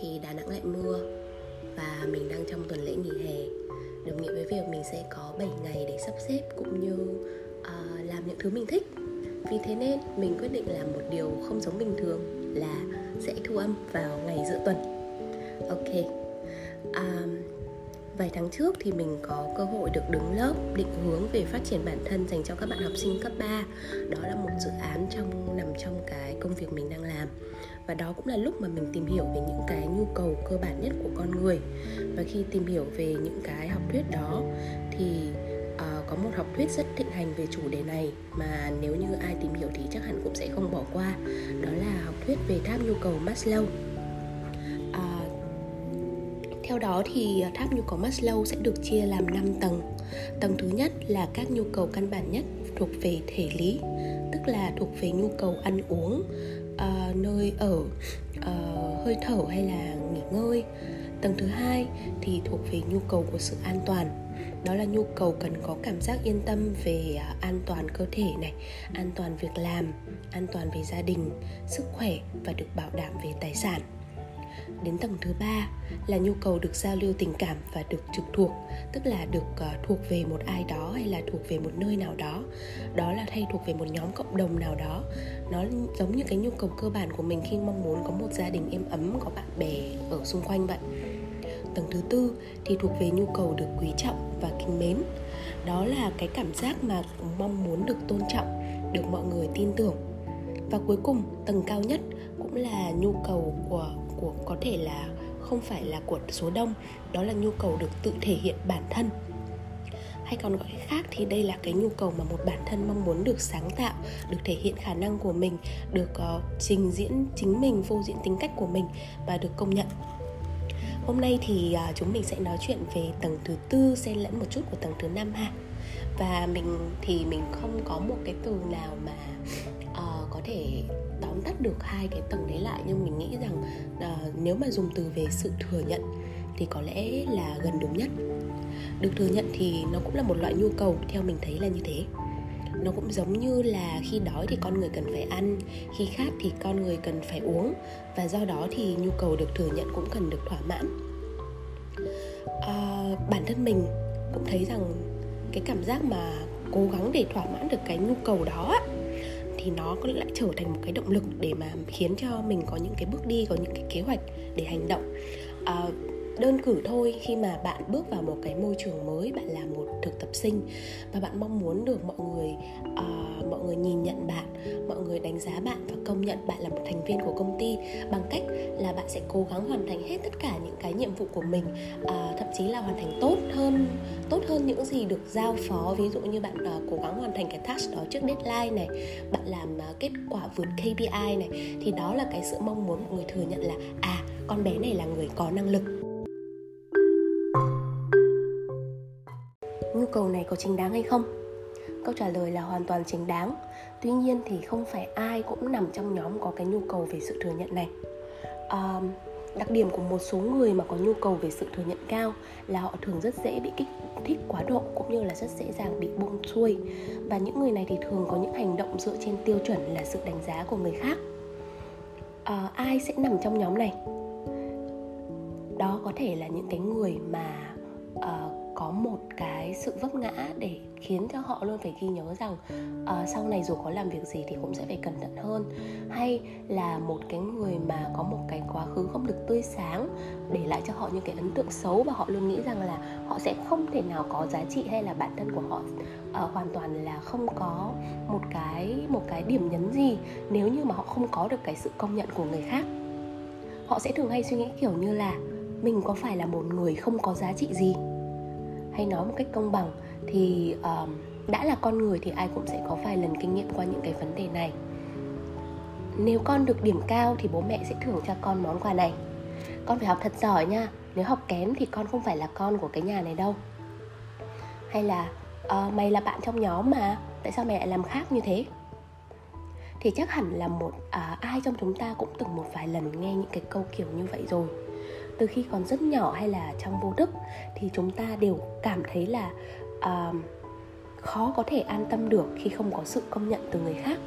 Thì Đà Nẵng lại mưa. Và mình đang trong tuần lễ nghỉ hè. Đồng nghĩa với việc mình sẽ có 7 ngày để sắp xếp cũng như uh, làm những thứ mình thích. Vì thế nên mình quyết định làm một điều không giống bình thường là sẽ thu âm vào ngày giữa tuần. Ok. Um, vài tháng trước thì mình có cơ hội được đứng lớp định hướng về phát triển bản thân dành cho các bạn học sinh cấp 3 đó là một dự án trong nằm trong cái công việc mình đang làm. Và đó cũng là lúc mà mình tìm hiểu về những cái nhu cầu cơ bản nhất của con người. Và khi tìm hiểu về những cái học thuyết đó thì uh, có một học thuyết rất thịnh hành về chủ đề này mà nếu như ai tìm hiểu thì chắc hẳn cũng sẽ không bỏ qua. Đó là học thuyết về tháp nhu cầu Maslow. Ờ, theo đó thì à, tháp nhu cầu Maslow sẽ được chia làm 5 tầng. Tầng thứ nhất là các nhu cầu căn bản nhất thuộc về thể lý, tức là thuộc về nhu cầu ăn uống, uh, nơi ở, uh, hơi thở hay là nghỉ ngơi. Tầng thứ hai thì thuộc về nhu cầu của sự an toàn, đó là nhu cầu cần có cảm giác yên tâm về an toàn cơ thể này an toàn việc làm an toàn về gia đình sức khỏe và được bảo đảm về tài sản đến tầng thứ ba là nhu cầu được giao lưu tình cảm và được trực thuộc tức là được uh, thuộc về một ai đó hay là thuộc về một nơi nào đó. Đó là thay thuộc về một nhóm cộng đồng nào đó. Nó giống như cái nhu cầu cơ bản của mình khi mong muốn có một gia đình êm ấm có bạn bè ở xung quanh vậy tầng thứ tư thì thuộc về nhu cầu được quý trọng và kính mến. Đó là cái cảm giác mà mong muốn được tôn trọng được mọi người tin tưởng. Và cuối cùng tầng cao nhất cũng là nhu cầu của của có thể là không phải là của số đông đó là nhu cầu được tự thể hiện bản thân. Hay còn gọi khác thì đây là cái nhu cầu mà một bản thân mong muốn được sáng tạo được thể hiện khả năng của mình được uh, trình diễn chính mình vô diện tính cách của mình và được công nhận. Hôm nay thì uh, chúng mình sẽ nói chuyện về tầng thứ tư xen lẫn một chút của tầng thứ năm ha. Và mình thì mình không có một cái từ nào mà có thể tóm tắt được hai cái tầng đấy lại. Nhưng mình nghĩ rằng uh, nếu mà dùng từ về sự thừa nhận thì có lẽ là gần đúng nhất. Được thừa nhận thì nó cũng là một loại nhu cầu theo mình thấy là như thế. Nó cũng giống như là khi đói thì con người cần phải ăn khi khát thì con người cần phải uống và do đó thì nhu cầu được thừa nhận cũng cần được thỏa mãn. À, bản thân mình cũng thấy rằng cái cảm giác mà cố gắng để thỏa mãn được cái nhu cầu đó thì nó có lại trở thành một cái động lực để mà khiến cho mình có những cái bước đi có những cái kế hoạch để hành động. Uh, đơn cử thôi. Khi mà bạn bước vào một cái môi trường mới bạn là một thực tập sinh và bạn mong muốn được mọi người uh, mọi người nhìn nhận bạn mọi người đánh giá bạn và công nhận bạn là một thành viên của công ty bằng cách là bạn sẽ cố gắng hoàn thành hết tất cả những cái nhiệm vụ của mình uh, thậm chí là hoàn thành tốt hơn tốt hơn những gì được giao phó. Ví dụ như bạn uh, cố gắng hoàn thành cái task đó trước deadline này bạn làm uh, kết quả vượt KPI này thì đó là cái sự mong muốn mọi người thừa nhận là à con bé này là người có năng lực. Nhu cầu này có chính đáng hay không? Câu trả lời là hoàn toàn chính đáng. Tuy nhiên thì không phải ai cũng nằm trong nhóm có cái nhu cầu về sự thừa nhận này. À, đặc điểm của một số người mà có nhu cầu về sự thừa nhận cao là họ thường rất dễ bị kích thích quá độ cũng như là rất dễ dàng bị buông xuôi. Và những người này thì thường có những hành động dựa trên tiêu chuẩn là sự đánh giá của người khác. À, ai sẽ nằm trong nhóm này? Đó có thể là những cái người mà uh, có một cái sự vấp ngã để khiến cho họ luôn phải ghi nhớ rằng uh, sau này dù có làm việc gì thì cũng sẽ phải cẩn thận hơn. Hay là một cái người mà có một cái quá khứ không được tươi sáng để lại cho họ những cái ấn tượng xấu và họ luôn nghĩ rằng là họ sẽ không thể nào có giá trị hay là bản thân của họ uh, hoàn toàn là không có một cái một cái điểm nhấn gì nếu như mà họ không có được cái sự công nhận của người khác. Họ sẽ thường hay suy nghĩ kiểu như là mình có phải là một người không có giá trị gì? Hay nói một cách công bằng thì uh, đã là con người thì ai cũng sẽ có vài lần kinh nghiệm qua những cái vấn đề này. Nếu con được điểm cao thì bố mẹ sẽ thưởng cho con món quà này. Con phải học thật giỏi nha nếu học kém thì con không phải là con của cái nhà này đâu. Hay là uh, mày là bạn trong nhóm mà tại sao mày lại làm khác như thế? Thì chắc hẳn là một uh, ai trong chúng ta cũng từng một vài lần nghe những cái câu kiểu như vậy rồi từ khi còn rất nhỏ hay là trong vô thức thì chúng ta đều cảm thấy là uh, khó có thể an tâm được khi không có sự công nhận từ người khác.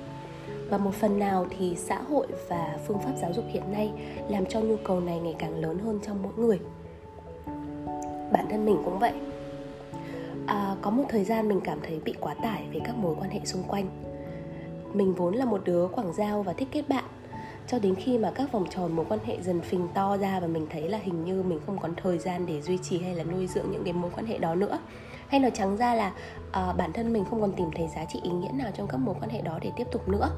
Và một phần nào thì xã hội và phương pháp giáo dục hiện nay làm cho nhu cầu này ngày càng lớn hơn trong mỗi người. Bản thân mình cũng vậy. À, có một thời gian mình cảm thấy bị quá tải về các mối quan hệ xung quanh. Mình vốn là một đứa quảng giao và thích kết bạn cho đến khi mà các vòng tròn mối quan hệ dần phình to ra và mình thấy là hình như mình không còn thời gian để duy trì hay là nuôi dưỡng những cái mối quan hệ đó nữa. Hay nói trắng ra là uh, bản thân mình không còn tìm thấy giá trị ý nghĩa nào trong các mối quan hệ đó để tiếp tục nữa.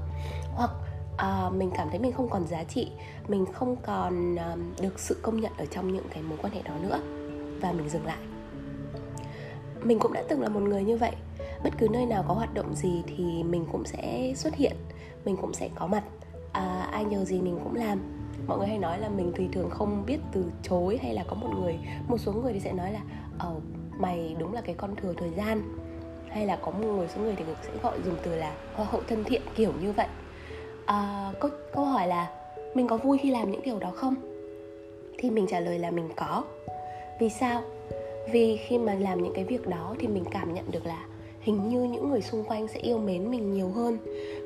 Hoặc uh, mình cảm thấy mình không còn giá trị mình không còn uh, được sự công nhận ở trong những cái mối quan hệ đó nữa. Và mình dừng lại. Mình cũng đã từng là một người như vậy. Bất cứ nơi nào có hoạt động gì thì mình cũng sẽ xuất hiện mình cũng sẽ có mặt à, ai nhờ gì mình cũng làm. Mọi người hay nói là mình thì thường không biết từ chối hay là có một người một số người thì sẽ nói là ờ mày đúng là cái con thừa thời gian. Hay là có một người số người thì sẽ gọi dùng từ là hoa hậu thân thiện kiểu như vậy. À, câu câu hỏi là mình có vui khi làm những điều đó không? Thì mình trả lời là mình có. Vì sao? Vì khi mà làm những cái việc đó thì mình cảm nhận được là hình như những người xung quanh sẽ yêu mến mình nhiều hơn.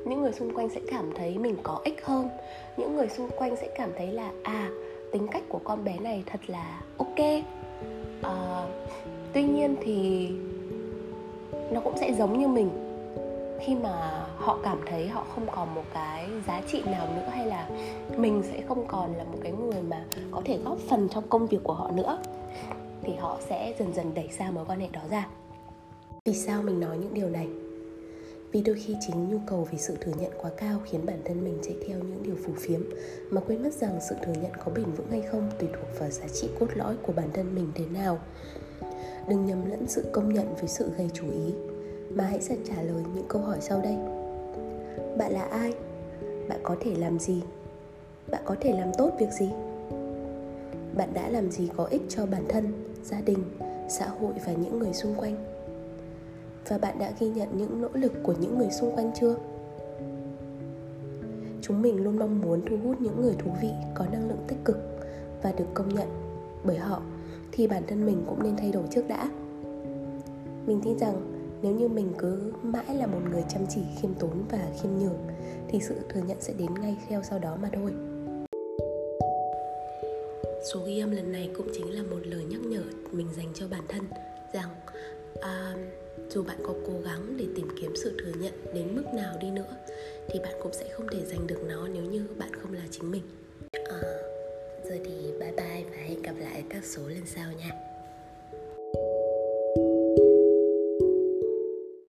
Những người xung quanh sẽ cảm thấy mình có ích hơn. Những người xung quanh sẽ cảm thấy là à tính cách của con bé này thật là ok. À, tuy nhiên thì nó cũng sẽ giống như mình. Khi mà họ cảm thấy họ không còn một cái giá trị nào nữa hay là mình sẽ không còn là một cái người mà có thể góp phần trong công việc của họ nữa thì họ sẽ dần dần đẩy xa mối quan hệ đó ra vì sao mình nói những điều này? Vì đôi khi chính nhu cầu về sự thừa nhận quá cao khiến bản thân mình chạy theo những điều phù phiếm mà quên mất rằng sự thừa nhận có bền vững hay không tùy thuộc vào giá trị cốt lõi của bản thân mình thế nào. Đừng nhầm lẫn sự công nhận với sự gây chú ý, mà hãy dần trả lời những câu hỏi sau đây. Bạn là ai? Bạn có thể làm gì? Bạn có thể làm tốt việc gì? Bạn đã làm gì có ích cho bản thân, gia đình, xã hội và những người xung quanh? Và bạn đã ghi nhận những nỗ lực của những người xung quanh chưa? Chúng mình luôn mong muốn thu hút những người thú vị có năng lượng tích cực và được công nhận. Bởi họ thì bản thân mình cũng nên thay đổi trước đã. Mình tin rằng nếu như mình cứ mãi là một người chăm chỉ khiêm tốn và khiêm nhường thì sự thừa nhận sẽ đến ngay theo sau đó mà thôi. Số ghi âm lần này cũng chính là một lời nhắc nhở mình dành cho bản thân rằng à, dù bạn có cố gắng để tìm kiếm sự thừa nhận đến mức nào đi nữa thì bạn cũng sẽ không thể giành được nó nếu như bạn không là chính mình. À, giờ thì bye bye và hẹn gặp lại các số lần sau nha.